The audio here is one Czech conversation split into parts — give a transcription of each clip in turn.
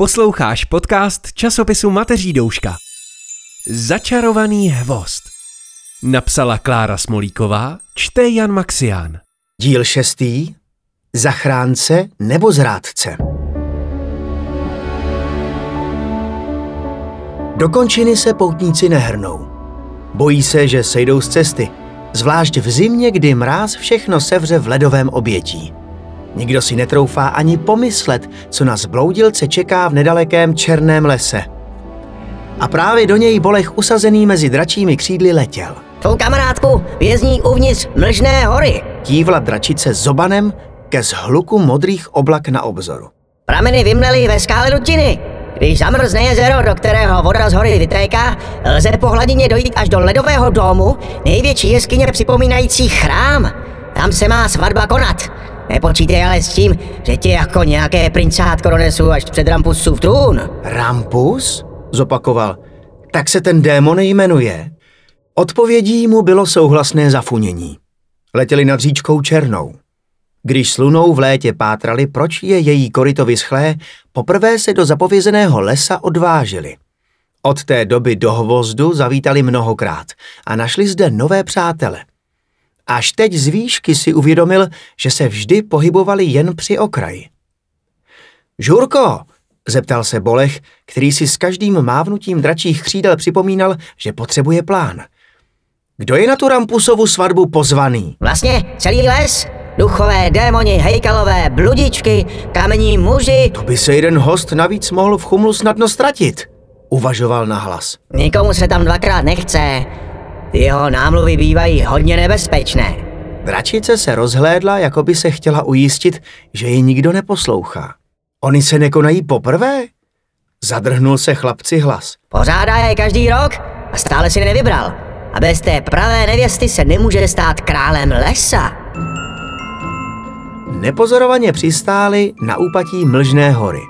Posloucháš podcast časopisu Mateří Douška. Začarovaný hvost. Napsala Klára Smolíková, čte Jan Maxián. Díl šestý. Zachránce nebo zrádce. Do končiny se poutníci nehrnou. Bojí se, že sejdou z cesty, zvlášť v zimě, kdy mráz všechno sevře v ledovém obětí. Nikdo si netroufá ani pomyslet, co na zbloudilce čeká v nedalekém černém lese. A právě do něj Bolech usazený mezi dračími křídly letěl. Tvou kamarádku vězní uvnitř Mlžné hory. Kývla dračice zobanem ke zhluku modrých oblak na obzoru. Prameny vymlely ve skále dutiny. Když zamrzne jezero, do kterého voda z hory vytéká, lze po hladině dojít až do ledového domu, největší jeskyně připomínající chrám. Tam se má svatba konat. Nepočítej ale s tím, že tě jako nějaké princátko donesu až před Rampusův trůn. Rampus? Zopakoval. Tak se ten démon jmenuje? Odpovědí mu bylo souhlasné zafunění. Letěli nad říčkou Černou. Když s Lunou v létě pátrali, proč je její koryto vyschlé, poprvé se do zapovězeného lesa odvážili. Od té doby do hvozdu zavítali mnohokrát a našli zde nové přátele. Až teď z výšky si uvědomil, že se vždy pohybovali jen při okraji. Žurko, zeptal se Bolech, který si s každým mávnutím dračích křídel připomínal, že potřebuje plán. Kdo je na tu Rampusovu svatbu pozvaný? Vlastně celý les. Duchové, démoni, hejkalové, bludičky, kamení muži. To by se jeden host navíc mohl v chumlu snadno ztratit, uvažoval nahlas. Nikomu se tam dvakrát nechce. Jeho námluvy bývají hodně nebezpečné. Dračice se rozhlédla, jako by se chtěla ujistit, že ji nikdo neposlouchá. Oni se nekonají poprvé? Zadrhnul se chlapci hlas. Pořádá je každý rok a stále si nevybral. A bez té pravé nevěsty se nemůže stát králem lesa. Nepozorovaně přistáli na úpatí Mlžné hory.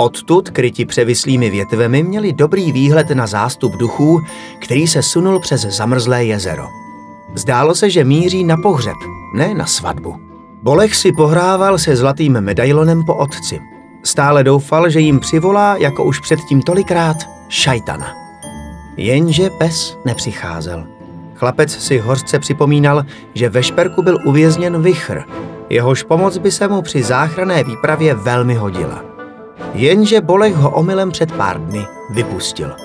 Odtud, kryti převislými větvemi, měli dobrý výhled na zástup duchů, který se sunul přes zamrzlé jezero. Zdálo se, že míří na pohřeb, ne na svatbu. Bolech si pohrával se zlatým medailonem po otci. Stále doufal, že jim přivolá, jako už předtím tolikrát, šajtana. Jenže pes nepřicházel. Chlapec si hořce připomínal, že ve šperku byl uvězněn vichr. Jehož pomoc by se mu při záchranné výpravě velmi hodila. Jenže Bolech ho omylem před pár dny vypustil.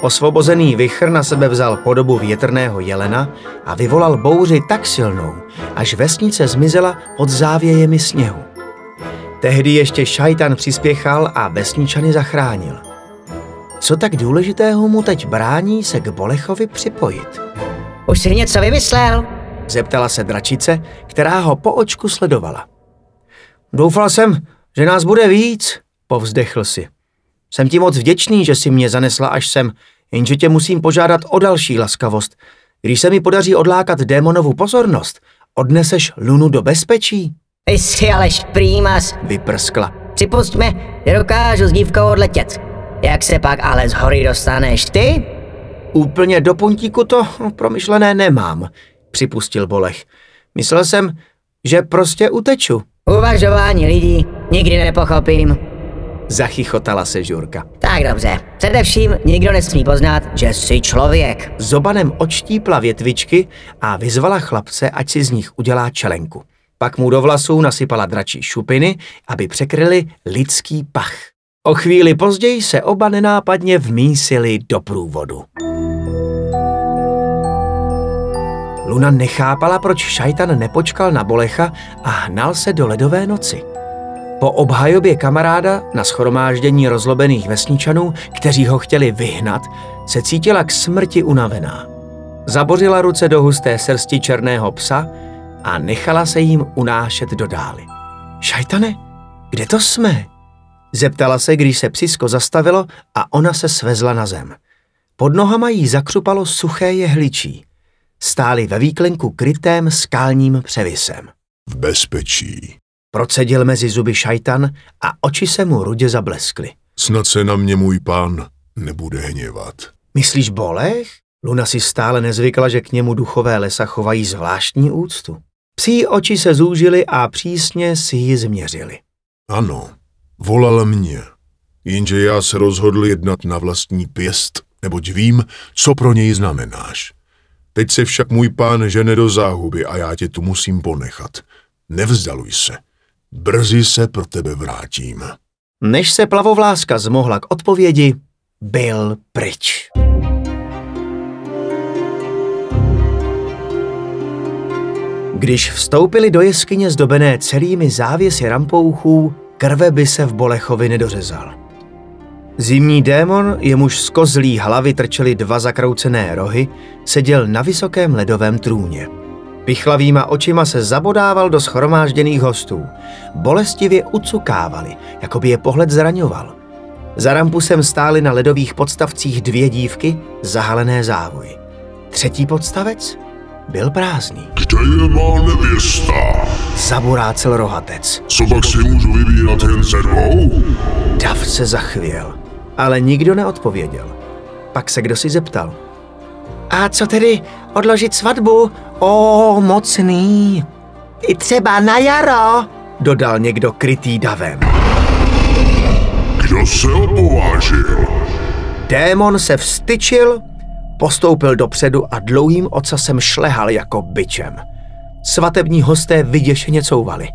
Osvobozený vichr na sebe vzal podobu větrného jelena a vyvolal bouři tak silnou, až vesnice zmizela pod závějemi sněhu. Tehdy ještě šajtan přispěchal a vesničany zachránil. Co tak důležitého mu teď brání se k Bolechovi připojit? Už si něco vymyslel? Zeptala se dračice, která ho po očku sledovala. Doufal jsem, že nás bude víc, povzdechl si. Jsem ti moc vděčný, že si mě zanesla až sem, jenže tě musím požádat o další laskavost. Když se mi podaří odlákat démonovu pozornost, odneseš Lunu do bezpečí? Jsi ale šprýmas. Vyprskla. Připustme, že dokážu s dívkou odletět. Jak se pak ale z hory dostaneš ty? Úplně do puntíku to promyšlené nemám, připustil Bolech. Myslel jsem, že prostě uteču. Uvažování lidí nikdy nepochopím. Zachychotala se Žurka. Tak dobře, především nikdo nesmí poznat, že jsi člověk. Zobanem odštípla větvičky a vyzvala chlapce, ať si z nich udělá čelenku. Pak mu do vlasů nasypala dračí šupiny, aby překryli lidský pach. O chvíli později se oba nenápadně vmísili do průvodu. Luna nechápala, proč šajtan nepočkal na Bolecha a hnal se do ledové noci. Po obhajobě kamaráda na schromáždění rozlobených vesničanů, kteří ho chtěli vyhnat, se cítila k smrti unavená. Zabořila ruce do husté srsti černého psa a nechala se jim unášet do dály. Šajtane, kde to jsme? Zeptala se, když se psisko zastavilo a ona se svezla na zem. Pod nohama jí zakřupalo suché jehličí. Stáli ve výklenku krytém skálním převisem. V bezpečí. Procedil mezi zuby šajtan a oči se mu rudě zableskly. Snad se na mě můj pán nebude hněvat. Myslíš Bolech? Luna si stále nezvykla, že k němu duchové lesa chovají zvláštní úctu. Psí oči se zúžily a přísně si ji změřili. Ano, volal mě. Jenže já se rozhodl jednat na vlastní pěst, neboť vím, co pro něj znamenáš. Teď se však můj pán žene do záhuby a já tě tu musím ponechat. Nevzdaluj se. Brzy se pro tebe vrátím. Než se plavovláska zmohla k odpovědi, byl pryč. Když vstoupili do jeskyně zdobené celými závěsy rampouchů, krve by se v Bolechovi nedořezal. Zimní démon, jemuž z kozlí hlavy trčely dva zakroucené rohy, seděl na vysokém ledovém trůně. Pichlavýma očima se zabodával do schromážděných hostů. Bolestivě ucukávali, jako by je pohled zraňoval. Za rampusem stály na ledových podstavcích dvě dívky, zahalené závoji. Třetí podstavec byl prázdný. Kde je má nevěsta? Zaburácel rohatec. Co pak si můžu vybírat jen ze dvou? Dav se zachvěl, ale nikdo neodpověděl. Pak se kdo si zeptal. A co tedy odložit svatbu? O, mocný. I třeba na jaro, dodal někdo krytý davem. Kdo se opovážil? Démon se vstyčil, postoupil dopředu a dlouhým ocasem šlehal jako byčem. Svatební hosté vyděšeně couvali.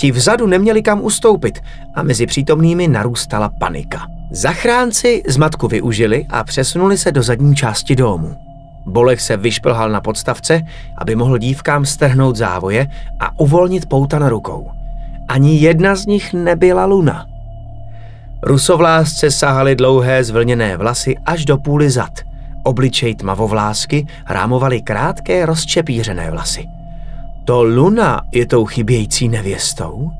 Ti vzadu neměli kam ustoupit a mezi přítomnými narůstala panika. Zachránci zmatku využili a přesunuli se do zadní části domu. Bolech se vyšplhal na podstavce, aby mohl dívkám strhnout závoje a uvolnit pouta na rukou. Ani jedna z nich nebyla Luna. Rusovlásce sahaly dlouhé zvlněné vlasy až do půly zad. Obličej tmavovlásky rámovaly krátké rozčepířené vlasy. To Luna je tou chybějící nevěstou?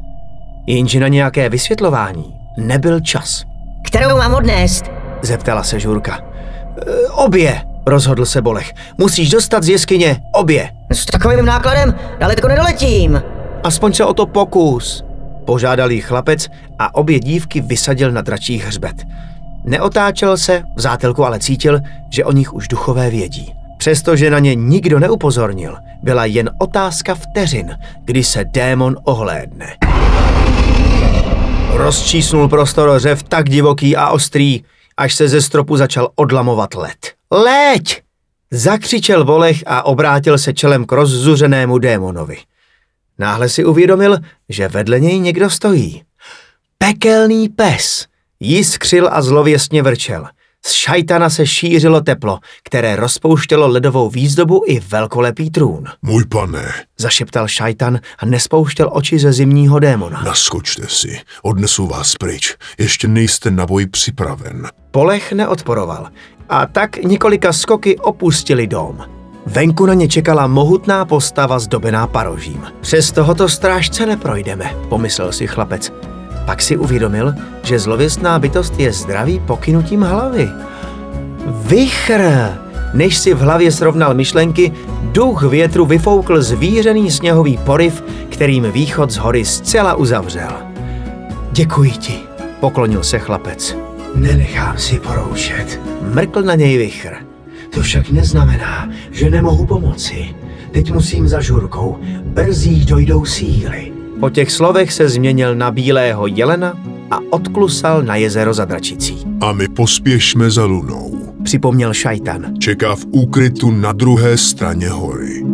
Jenže na nějaké vysvětlování nebyl čas. Kterou mám odnést? Zeptala se Žurka. E, obě, rozhodl se Bolech. Musíš dostat z jeskyně obě. S takovým nákladem daleko nedoletím. Aspoň se o to pokus. Požádal jí chlapec a obě dívky vysadil na dračí hřbet. Neotáčel se, v zátelku ale cítil, že o nich už duchové vědí. Přestože na ně nikdo neupozornil, byla jen otázka vteřin, kdy se démon ohlédne. Rozčísnul prostor řev tak divoký a ostrý, až se ze stropu začal odlamovat led. Leď! Zakřičel Volech a obrátil se čelem k rozzuřenému démonovi. Náhle si uvědomil, že vedle něj někdo stojí. Pekelný pes. Jiskřil a zlověstně vrčel. Z šajtana se šířilo teplo, které rozpouštělo ledovou výzdobu i velkolepý trůn. Můj pane, Zašeptal šajtan a nespouštěl oči ze zimního démona. naskočte si, odnesu vás pryč, ještě nejste na boj připraven. Polech neodporoval a tak několika skoky opustili dom. Venku na ně čekala mohutná postava zdobená parožím. Přes tohoto strážce neprojdeme, pomyslel si chlapec. Pak si uvědomil, že zlověstná bytost je zdravý pokynutím hlavy. Vychr! Než si v hlavě srovnal myšlenky, duch větru vyfoukl zvířený sněhový poryv, kterým východ z hory zcela uzavřel. Děkuji ti, poklonil se chlapec. Nenechám si poroušet. Mrkl na něj vychr. To však neznamená, že nemohu pomoci. Teď musím za žurkou. Brzy jí dojdou síly. Po těch slovech se změnil na bílého jelena a odklusal na jezero za dračicí. A my pospěšme za lunou. Připomněl šajtan. Čeká v úkrytu na druhé straně hory.